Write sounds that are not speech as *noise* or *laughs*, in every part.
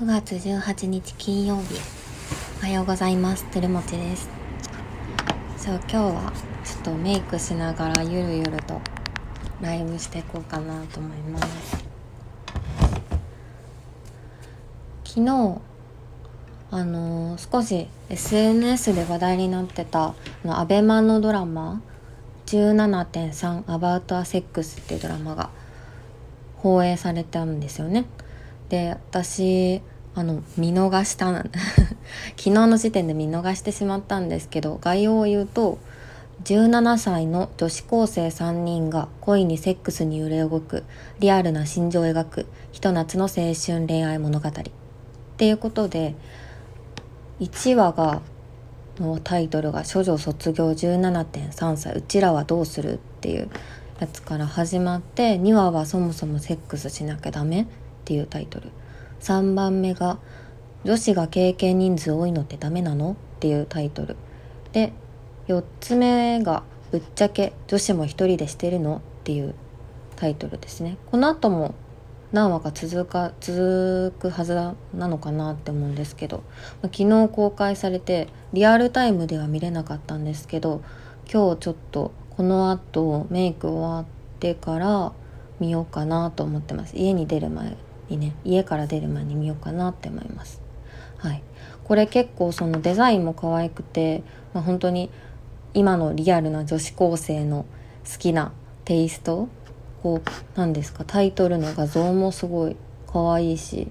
9月18日金曜日。おはようございます。てるもちです。そう今日はちょっとメイクしながらゆるゆるとライブしていこうかなと思います。昨日あのー、少し SNS で話題になってたのアベマのドラマ17.3 About a Sex っていうドラマが放映されたんですよね。で私あの見逃した *laughs* 昨日の時点で見逃してしまったんですけど概要を言うと17歳の女子高生3人が恋にセックスに揺れ動くリアルな心情を描くひと夏の青春恋愛物語っていうことで1話がのタイトルが「処女卒業17.3歳うちらはどうする?」っていうやつから始まって2話はそもそもセックスしなきゃダメ？っていうタイトル。3番目が「女子が経験人数多いのってダメなの?」っていうタイトル。で4つ目が「ぶっちゃけ女子も一人でしてるの?」っていうタイトルですね。この後も何話か続か続くはずなのかなって思うんですけど、ま昨日公開されてリアルタイムでは見れなかったんですけど今日ちょっとこの後メイク終わってから見ようかなと思ってます。家に出る前。にね家から出る前に見ようかなって思います。はい。これ結構そのデザインも可愛くて、まあ、本当に今のリアルな女子高生の好きなテイストこう何ですかタイトルの画像もすごい可愛いし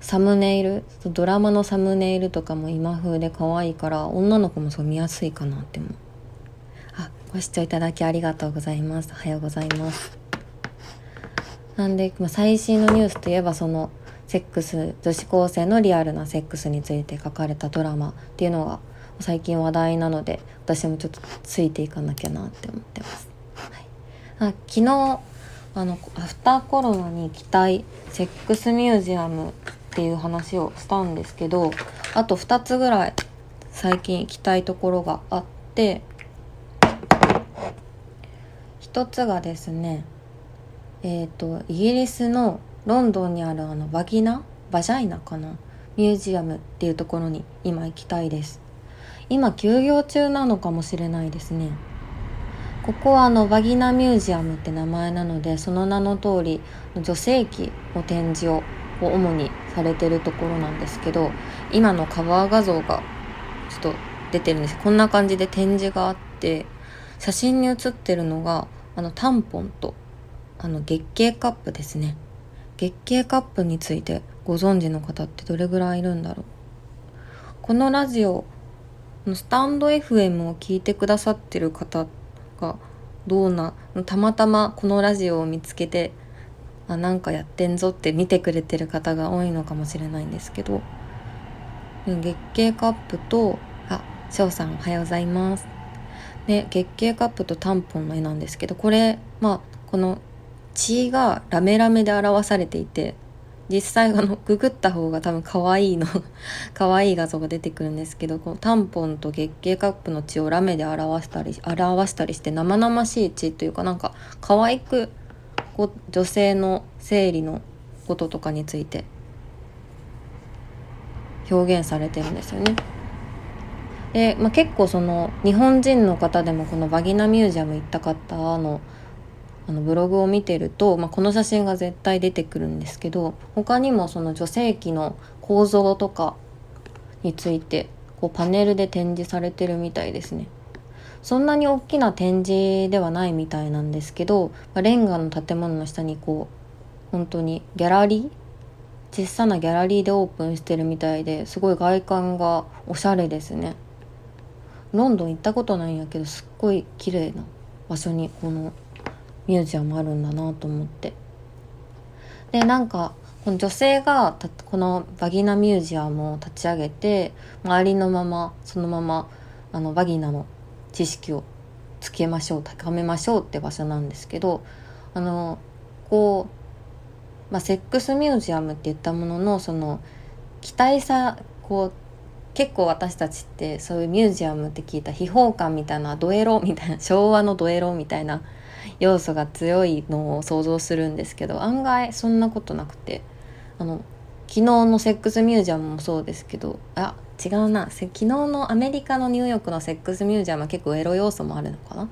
サムネイルドラマのサムネイルとかも今風で可愛いから女の子もそう見やすいかなって思う。あご視聴いただきありがとうございます。おはようございます。なんで、まあ、最新のニュースといえばそのセックス女子高生のリアルなセックスについて書かれたドラマっていうのが最近話題なので私もちょっとついていかなきゃなって思ってます、はい、あ昨日あのアフターコロナに行きたいセックスミュージアムっていう話をしたんですけどあと2つぐらい最近行きたいところがあって1つがですねえっ、ー、とイギリスのロンドンにあるあのバギナ？バジャイナかな？ミュージアムっていうところに今行きたいです。今休業中なのかもしれないですね。ここはあのバギナミュージアムって名前なのでその名の通り女性器の展示を主にされてるところなんですけど今のカバー画像がちょっと出てるんです。こんな感じで展示があって写真に写ってるのがあのタンポンとあの月経カップですね。月経カップについてご存知の方ってどれぐらいいるんだろう。このラジオスタンド FM を聞いてくださってる方がどうなたまたまこのラジオを見つけてあなんかやってんぞって見てくれてる方が多いのかもしれないんですけど。月経カップとあ翔さんおはようございます。で月経カップとタンポンの絵なんですけどこれまあこの血がラメラメで表されていて実際あのググった方が多分可愛いの *laughs* 可愛い画像が出てくるんですけどこのタンポンと月経カップの血をラメで表したり表したりして生々しい血というかなんか可愛くこう女性の生理のこととかについて表現されてるんですよね。で、まあ、結構その日本人の方でもこのバギナミュージアム行った方のあのブログを見てると、まあ、この写真が絶対出てくるんですけど他にもその女性器の構造とかについてこうパネルで展示されてるみたいですね。そんなに大きな展示ではないみたいなんですけど、まあ、レンガの建物の下にこう本当にギャラリー小さなギャラリーでオープンしてるみたいですごい外観がおしゃれですねロンドン行ったことないんやけどすっごい綺麗な場所にこのミュージアムあるんだなと思って。でなんかこの女性がこのバギナミュージアムを立ち上げて周りのままそのままあのバギナの知識をつけましょう高めましょうって場所なんですけどあのこう、まあ、セックスミュージアムって言ったもののその期待さこう結構私たちってそういうミュージアムって聞いた秘宝館みたいなドエロみたいな昭和のドエロみたいな要素が強いのを想像するんですけど案外そんなことなくてあの昨日のセックスミュージアムもそうですけどあ違うな。昨日のアメリカのニューヨークのセックスミュージアムは結構エロ要素もあるのかな。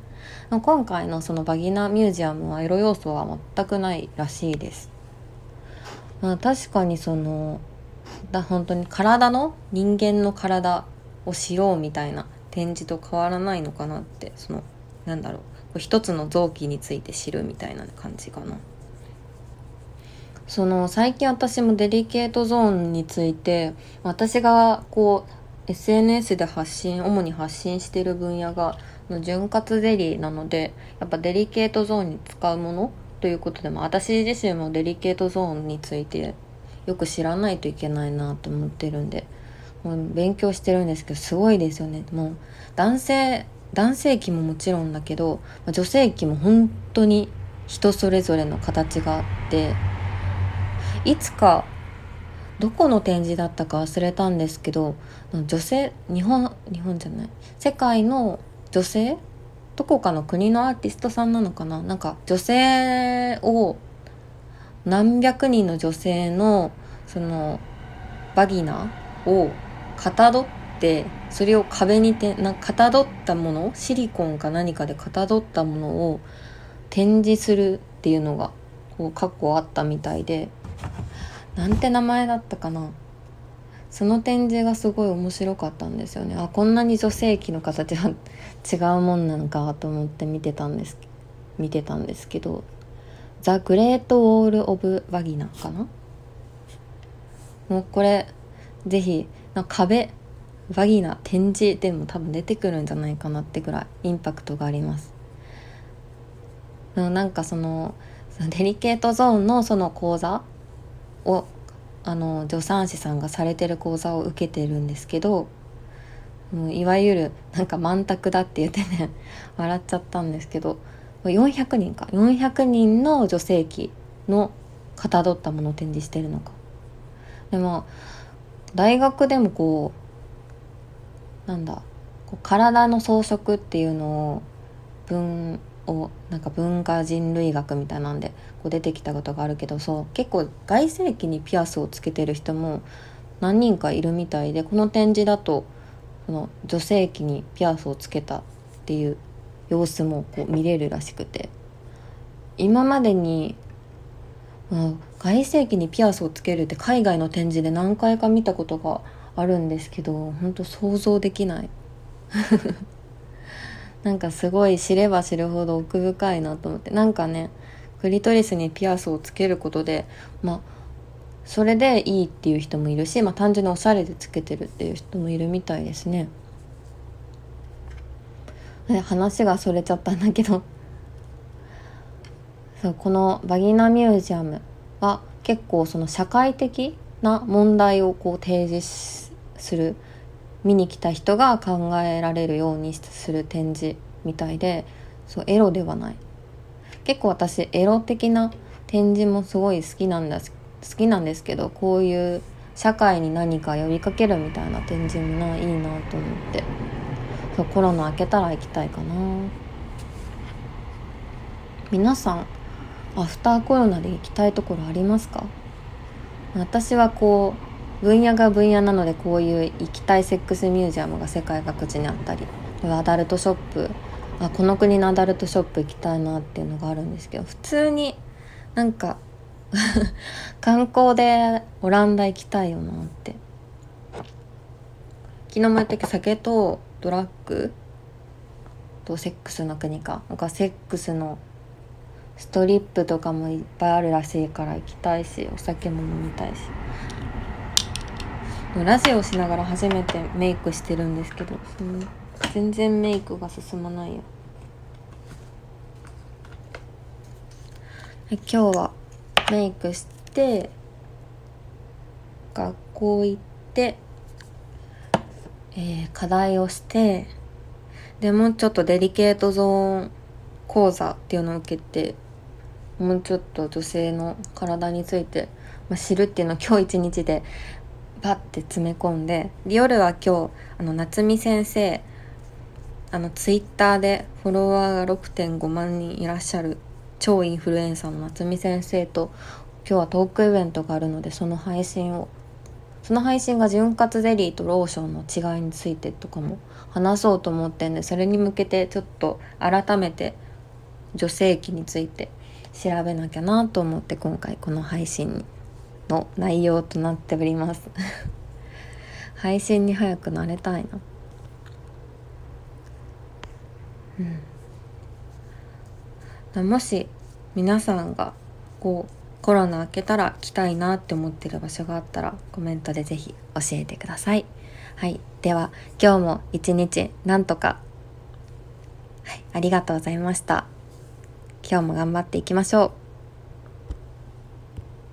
今回のそのバギナミュージアムはエロ要素は全くないらしいです、まあ、確かにそのだ本当に体の人間の体を知ろうみたいな展示と変わらないのかなってそのなんだろう。一つの臓器について知るみたいな感じかな。その最近私もデリケートゾーンについて私がこう SNS で発信主に発信してる分野が潤滑ゼリーなのでやっぱデリケートゾーンに使うものということでも私自身もデリケートゾーンについてよく知らないといけないなと思ってるんでもう勉強してるんですけどすごいですよね。もう男性男性器ももちろんだけど女性器も本当に人それぞれの形があっていつかどこの展示だったか忘れたんですけど女性日本日本じゃない世界の女性どこかの国のアーティストさんなのかな？なんか女性を何百人の女性のそのバギナをかたどってそれを壁にてなかたどったものシリコンか何かでかたどったものを展示するっていうのがこう過去あったみたいでなんて名前だったかな。その展示がすごい面白かったんですよね。あこんなに女性器の形は違うもんなんかと思って見てたんです見てたんですけど「ザ・グレート・ウォール・オブ・ワギナ」かな？もうこれぜひ壁ワギナ展示でも多分出てくるんじゃないかなってぐらいインパクトがあります。なんかそのデリケートゾーンのその講座をあの助産師さんがされてる講座を受けてるんですけどもういわゆるなんか満卓だって言ってね *laughs* 笑っちゃったんですけど400人か。400人の女性器のかたどったものを展示してるのか。でも大学でもこうなんだこう体の装飾っていうのを文をなんか文化人類学みたいなんでこう出てきたことがあるけどそう結構外性器にピアスをつけてる人も何人かいるみたいでこの展示だとその女性器にピアスをつけたっていう様子もこう見れるらしくて。今までに、まあ、外性器にピアスをつけるって海外の展示で何回か見たことがああるんですけど本当想像できない。*laughs* なんかすごい知れば知るほど奥深いなと思って。なんかねクリトリスにピアスをつけることでまあそれでいいっていう人もいるし、まあ、単純におしゃれでつけてるっていう人もいるみたいですね。話がそれちゃったんだけど。そうこのバギナミュージアムは結構その社会的な問題をこう提示する。見に来た人が考えられるようにする展示みたいでそうエロではない。結構私エロ的な展示もすごい好きなんです好きなんですけどこういう社会に何か呼びかけるみたいな展示もないいなと思って。そうコロナ明けたら行きたいかな。皆さんアフターコロナで行きたいところありますか？私はこう分野が分野なのでこういう行きたいセックスミュージアムが世界各地にあったりアダルトショップあこの国のアダルトショップ行きたいなっていうのがあるんですけど普通になんか *laughs* 観光でオランダ行きたいよなって。昨日も言ったけど酒とドラッグ？とセックスの国か。なんかセックスのストリップとかもいっぱいあるらしいから行きたいしお酒も飲みたいし。ラジオしながら初めてメイクしてるんですけど、うん、全然メイクが進まないよ。今日はメイクして学校行ってえー、課題をしてでもうちょっとデリケートゾーン講座っていうのを受けてもうちょっと女性の体について、まあ、知るっていうのを今日一日でバッて詰め込んで夜は今日あの夏美先生あのツイッターでフォロワーが6.5万人いらっしゃる超インフルエンサーの夏美先生と今日はトークイベントがあるのでその配信をその配信が潤滑ゼリーとローションの違いについてとかも話そうと思ってんでそれに向けてちょっと改めて女性器について調べなきゃなと思って今回この配信に。の内容となっております *laughs* 配信に早く慣れたいなうんもし皆さんがこうコロナ明けたら来たいなって思ってる場所があったらコメントでぜひ教えてください。はい。では、今日も一日なんとか、はい、ありがとうございました。今日も頑張っていきましょう。